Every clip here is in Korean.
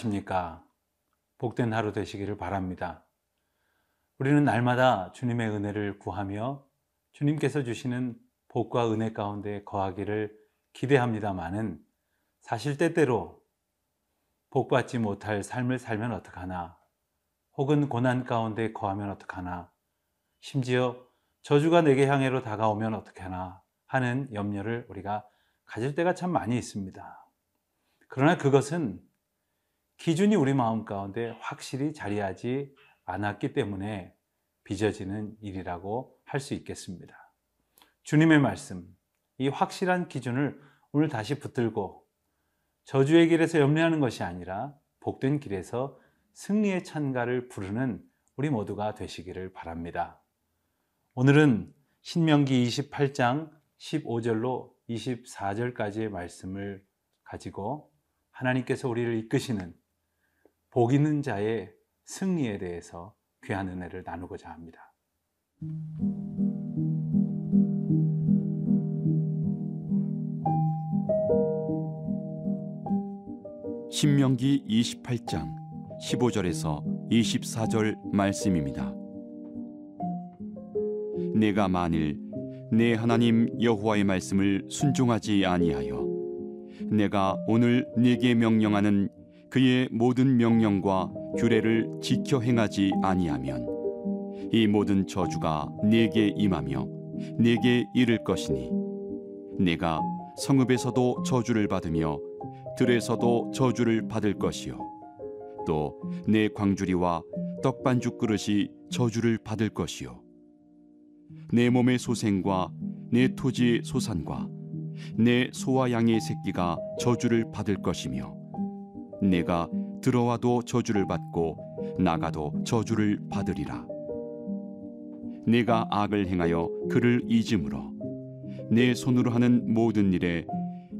평안하십니까? 복된 하루 되시기를 바랍니다. 우리는 날마다 주님의 은혜를 구하며 주님께서 주시는 복과 은혜 가운데 거하기를 기대합니다마는 사실 때때로 복받지 못할 삶을 살면 어떡하나 혹은 고난 가운데 거하면 어떡하나 심지어 저주가 내게 향해로 다가오면 어떡하나 하는 염려를 우리가 가질 때가 참 많이 있습니다. 그러나 그것은 기준이 우리 마음 가운데 확실히 자리하지 않았기 때문에 빚어지는 일이라고 할 수 있겠습니다. 주님의 말씀, 이 확실한 기준을 오늘 다시 붙들고 저주의 길에서 염려하는 것이 아니라 복된 길에서 승리의 찬가를 부르는 우리 모두가 되시기를 바랍니다. 오늘은 신명기 28장 15절로 24절까지의 말씀을 가지고 하나님께서 우리를 이끄시는 복 있는 자의 승리에 대해서 귀한 은혜를 나누고자 합니다. 신명기 28장 15절에서 24절 말씀입니다. 내가 만일 내 하나님 여호와의 말씀을 순종하지 아니하여 내가 오늘 네게 명령하는 그의 모든 명령과 규례를 지켜 행하지 아니하면 이 모든 저주가 네게 임하며 네게 이를 것이니 내가 성읍에서도 저주를 받으며 들에서도 저주를 받을 것이요 또 내 광주리와 떡반죽 그릇이 저주를 받을 것이요 내 몸의 소생과 내 토지의 소산과 내 소와 양의 새끼가 저주를 받을 것이며 내가 들어와도 저주를 받고 나가도 저주를 받으리라. 내가 악을 행하여 그를 잊음으로 내 손으로 하는 모든 일에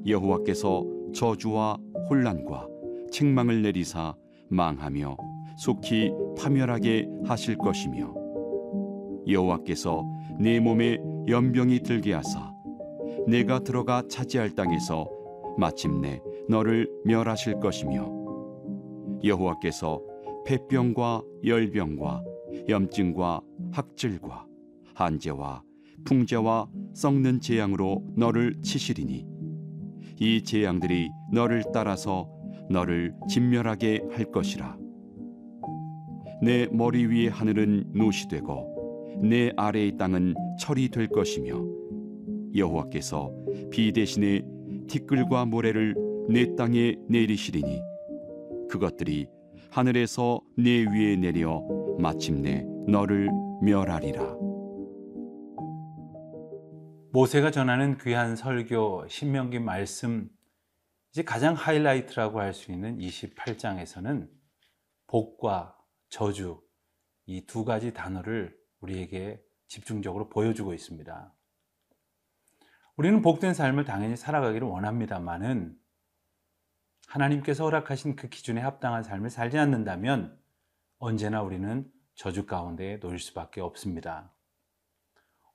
여호와께서 저주와 혼란과 책망을 내리사 망하며 속히 파멸하게 하실 것이며 여호와께서 내 몸에 연병이 들게 하사 내가 들어가 차지할 땅에서 마침내 너를 멸하실 것이며 여호와께서 폐병과 열병과 염증과 학질과 한재와 풍재와 썩는 재앙으로 너를 치시리니 이 재앙들이 너를 따라서 너를 진멸하게 할 것이라. 내 머리 위의 하늘은 노시 되고 내 아래의 땅은 철이 될 것이며 여호와께서 비 대신에 티끌과 모래를 내 땅에 내리시리니 그것들이 하늘에서 내 위에 내려 마침내 너를 멸하리라. 모세가 전하는 귀한 설교 신명기 말씀 이제 가장 하이라이트라고 할 수 있는 28장에서는 복과 저주 이 두 가지 단어를 우리에게 집중적으로 보여주고 있습니다. 우리는 복된 삶을 당연히 살아가기를 원합니다만은 하나님께서 허락하신 그 기준에 합당한 삶을 살지 않는다면 언제나 우리는 저주 가운데 놓일 수밖에 없습니다.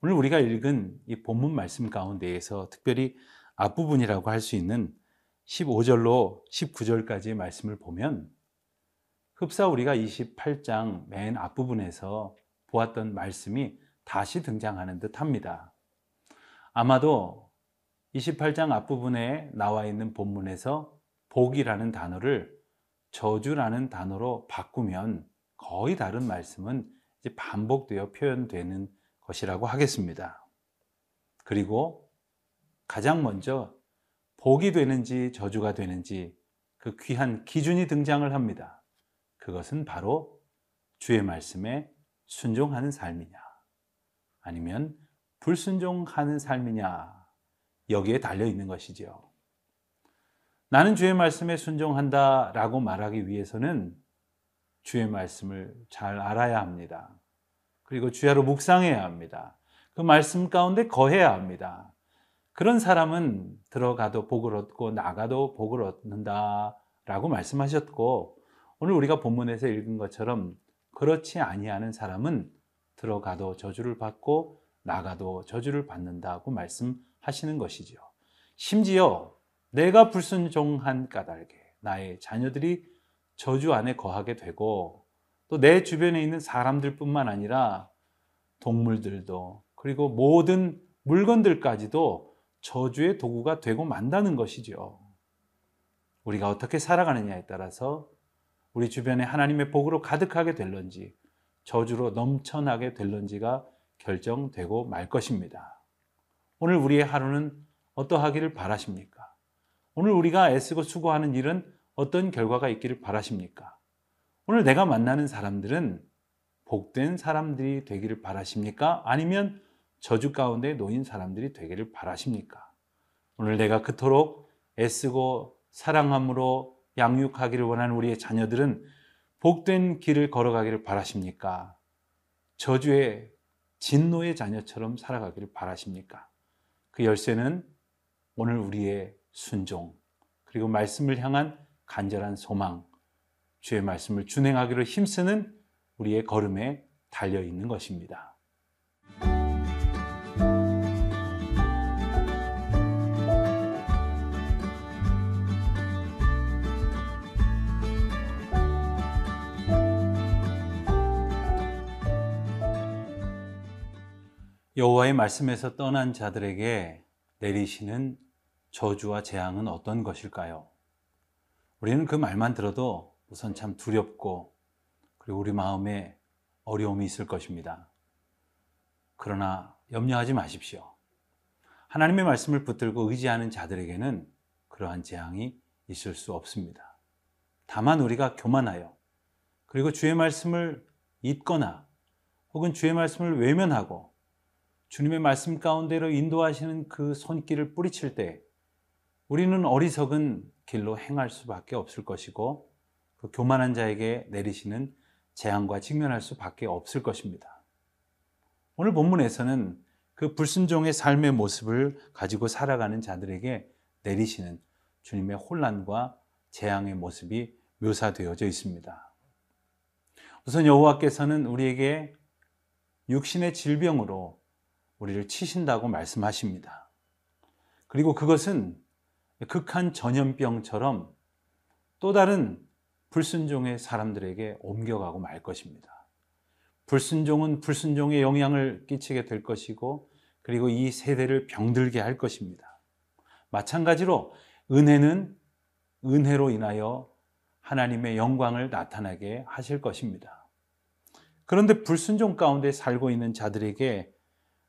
오늘 우리가 읽은 이 본문 말씀 가운데에서 특별히 앞부분이라고 할 수 있는 15절로 19절까지의 말씀을 보면 흡사 우리가 28장 맨 앞부분에서 보았던 말씀이 다시 등장하는 듯 합니다. 아마도 28장 앞부분에 나와 있는 본문에서 복이라는 단어를 저주라는 단어로 바꾸면 거의 다른 말씀은 이제 반복되어 표현되는 것이라고 하겠습니다. 그리고 가장 먼저 복이 되는지 저주가 되는지 그 귀한 기준이 등장을 합니다. 그것은 바로 주의 말씀에 순종하는 삶이냐, 아니면 불순종하는 삶이냐 여기에 달려 있는 것이죠. 나는 주의 말씀에 순종한다 라고 말하기 위해서는 주의 말씀을 잘 알아야 합니다. 그리고 주야로 묵상해야 합니다. 그 말씀 가운데 거해야 합니다. 그런 사람은 들어가도 복을 얻고 나가도 복을 얻는다 라고 말씀하셨고 오늘 우리가 본문에서 읽은 것처럼 그렇지 아니하는 사람은 들어가도 저주를 받고 나가도 저주를 받는다고 말씀하시는 것이죠. 심지어 내가 불순종한 까닭에 나의 자녀들이 저주 안에 거하게 되고 또 내 주변에 있는 사람들뿐만 아니라 동물들도 그리고 모든 물건들까지도 저주의 도구가 되고 만다는 것이죠. 우리가 어떻게 살아가느냐에 따라서 우리 주변에 하나님의 복으로 가득하게 될런지 저주로 넘쳐나게 될런지가 결정되고 말 것입니다. 오늘 우리의 하루는 어떠하기를 바라십니까? 오늘 우리가 애쓰고 수고하는 일은 어떤 결과가 있기를 바라십니까? 오늘 내가 만나는 사람들은 복된 사람들이 되기를 바라십니까? 아니면 저주 가운데 놓인 사람들이 되기를 바라십니까? 오늘 내가 그토록 애쓰고 사랑함으로 양육하기를 원하는 우리의 자녀들은 복된 길을 걸어가기를 바라십니까? 저주의 진노의 자녀처럼 살아가기를 바라십니까? 그 열쇠는 오늘 우리의 순종, 그리고 말씀을 향한 간절한 소망, 주의 말씀을 준행하기로 힘쓰는 우리의 걸음에 달려 있는 것입니다. 여호와의 말씀에서 떠난 자들에게 내리시는 저주와 재앙은 어떤 것일까요? 우리는 그 말만 들어도 우선 참 두렵고 그리고 우리 마음에 어려움이 있을 것입니다. 그러나 염려하지 마십시오. 하나님의 말씀을 붙들고 의지하는 자들에게는 그러한 재앙이 있을 수 없습니다. 다만 우리가 교만하여 그리고 주의 말씀을 잊거나 혹은 주의 말씀을 외면하고 주님의 말씀 가운데로 인도하시는 그 손길을 뿌리칠 때 우리는 어리석은 길로 행할 수밖에 없을 것이고 그 교만한 자에게 내리시는 재앙과 직면할 수밖에 없을 것입니다. 오늘 본문에서는 그 불순종의 삶의 모습을 가지고 살아가는 자들에게 내리시는 주님의 혼란과 재앙의 모습이 묘사되어져 있습니다. 우선 여호와께서는 우리에게 육신의 질병으로 우리를 치신다고 말씀하십니다. 그리고 그것은 극한 전염병처럼 또 다른 불순종의 사람들에게 옮겨가고 말 것입니다. 불순종은 불순종의 영향을 끼치게 될 것이고 그리고 이 세대를 병들게 할 것입니다. 마찬가지로 은혜는 은혜로 인하여 하나님의 영광을 나타나게 하실 것입니다. 그런데 불순종 가운데 살고 있는 자들에게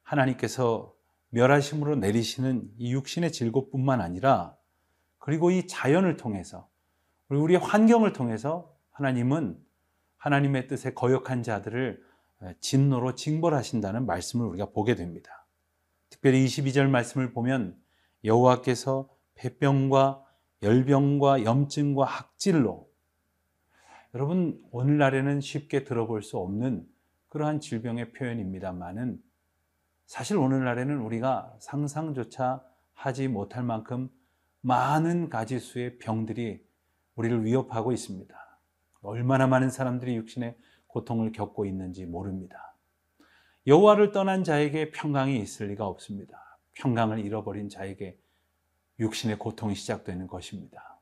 하나님께서 멸하심으로 내리시는 이 육신의 질고뿐만 아니라 그리고 이 자연을 통해서 그리고 우리의 환경을 통해서 하나님은 하나님의 뜻에 거역한 자들을 진노로 징벌하신다는 말씀을 우리가 보게 됩니다. 특별히 22절 말씀을 보면 여호와께서 폐병과 열병과 염증과 학질로 여러분 오늘날에는 쉽게 들어볼 수 없는 그러한 질병의 표현입니다만은 사실 오늘날에는 우리가 상상조차 하지 못할 만큼 많은 가지수의 병들이 우리를 위협하고 있습니다. 얼마나 많은 사람들이 육신의 고통을 겪고 있는지 모릅니다. 여호와를 떠난 자에게 평강이 있을 리가 없습니다. 평강을 잃어버린 자에게 육신의 고통이 시작되는 것입니다.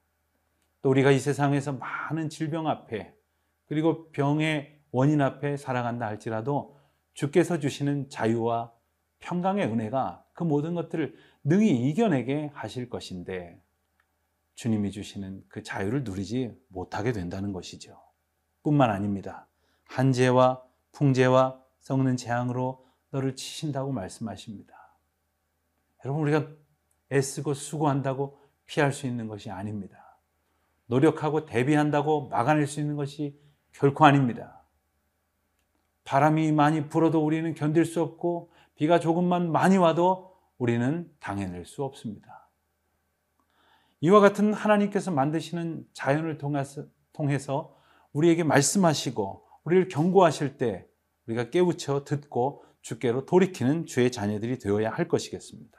또 우리가 이 세상에서 많은 질병 앞에 그리고 병의 원인 앞에 살아간다 할지라도 주께서 주시는 자유와 평강의 은혜가 그 모든 것들을 능히 이겨내게 하실 것인데 주님이 주시는 그 자유를 누리지 못하게 된다는 것이죠. 뿐만 아닙니다. 한재와 풍재와 썩는 재앙으로 너를 치신다고 말씀하십니다. 여러분 우리가 애쓰고 수고한다고 피할 수 있는 것이 아닙니다. 노력하고 대비한다고 막아낼 수 있는 것이 결코 아닙니다. 바람이 많이 불어도 우리는 견딜 수 없고 비가 조금만 많이 와도 우리는 당해낼 수 없습니다. 이와 같은 하나님께서 만드시는 자연을 통해서 우리에게 말씀하시고 우리를 경고하실 때 우리가 깨우쳐 듣고 주께로 돌이키는 주의 자녀들이 되어야 할 것이겠습니다.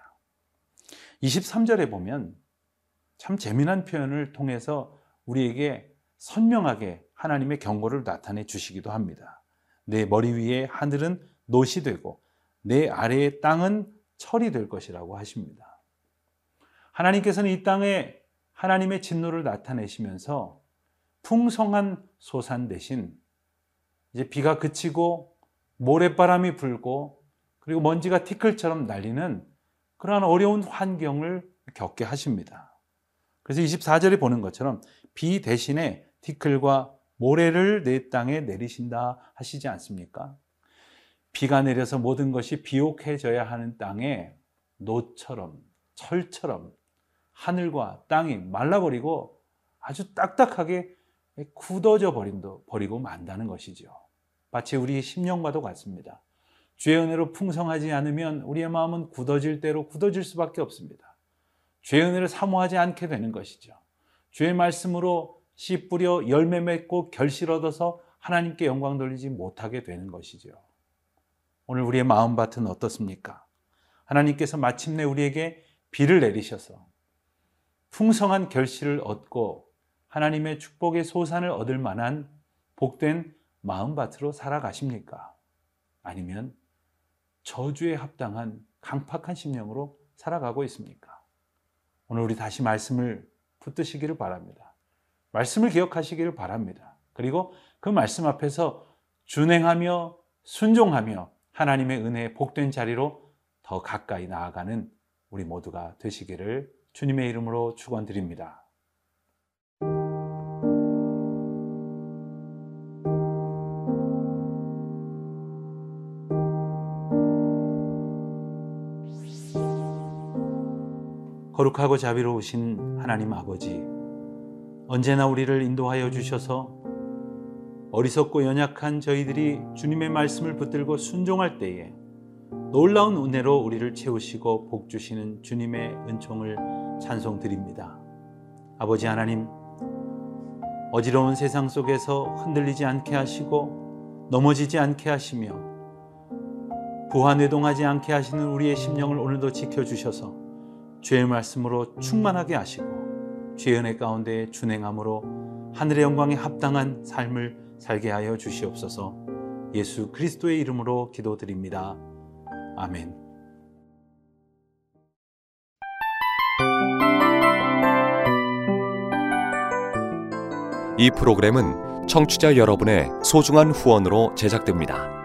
23절에 보면 참 재미난 표현을 통해서 우리에게 선명하게 하나님의 경고를 나타내 주시기도 합니다. 내 머리 위에 하늘은 노시 되고 내 아래의 땅은 철이 될 것이라고 하십니다. 하나님께서는 이 땅에 하나님의 진노를 나타내시면서 풍성한 소산 대신 이제 비가 그치고 모래바람이 불고 그리고 먼지가 티끌처럼 날리는 그러한 어려운 환경을 겪게 하십니다. 그래서 24절에 보는 것처럼 비 대신에 티끌과 모래를 내 땅에 내리신다 하시지 않습니까? 비가 내려서 모든 것이 비옥해져야 하는 땅에 노처럼 철처럼 하늘과 땅이 말라버리고 아주 딱딱하게 굳어져 버린도 버리고 만다는 것이죠. 마치 우리 심령과도 같습니다. 죄의 은혜로 풍성하지 않으면 우리의 마음은 굳어질 대로 굳어질 수밖에 없습니다. 죄의 은혜를 사모하지 않게 되는 것이죠. 죄의 말씀으로 씨 뿌려 열매 맺고 결실 얻어서 하나님께 영광 돌리지 못하게 되는 것이죠. 오늘 우리의 마음밭은 어떻습니까? 하나님께서 마침내 우리에게 비를 내리셔서 풍성한 결실을 얻고 하나님의 축복의 소산을 얻을 만한 복된 마음밭으로 살아가십니까? 아니면 저주에 합당한 강팍한 심령으로 살아가고 있습니까? 오늘 우리 다시 말씀을 붙드시기를 바랍니다. 말씀을 기억하시기를 바랍니다. 그리고 그 말씀 앞에서 준행하며 순종하며 하나님의 은혜의 복된 자리로 더 가까이 나아가는 우리 모두가 되시기를 주님의 이름으로 축원드립니다. 거룩하고 자비로우신 하나님 아버지, 언제나 우리를 인도하여 주셔서 어리석고 연약한 저희들이 주님의 말씀을 붙들고 순종할 때에 놀라운 은혜로 우리를 채우시고 복 주시는 주님의 은총을 찬송드립니다. 아버지 하나님, 어지러운 세상 속에서 흔들리지 않게 하시고 넘어지지 않게 하시며 부하뇌동하지 않게 하시는 우리의 심령을 오늘도 지켜주셔서 죄의 말씀으로 충만하게 하시고 죄의 은혜 가운데 준행함으로 하늘의 영광에 합당한 삶을 살게 하여 주시옵소서 예수 그리스도의 이름으로 기도드립니다. 아멘. 이 프로그램은 청취자 여러분의 소중한 후원으로 제작됩니다.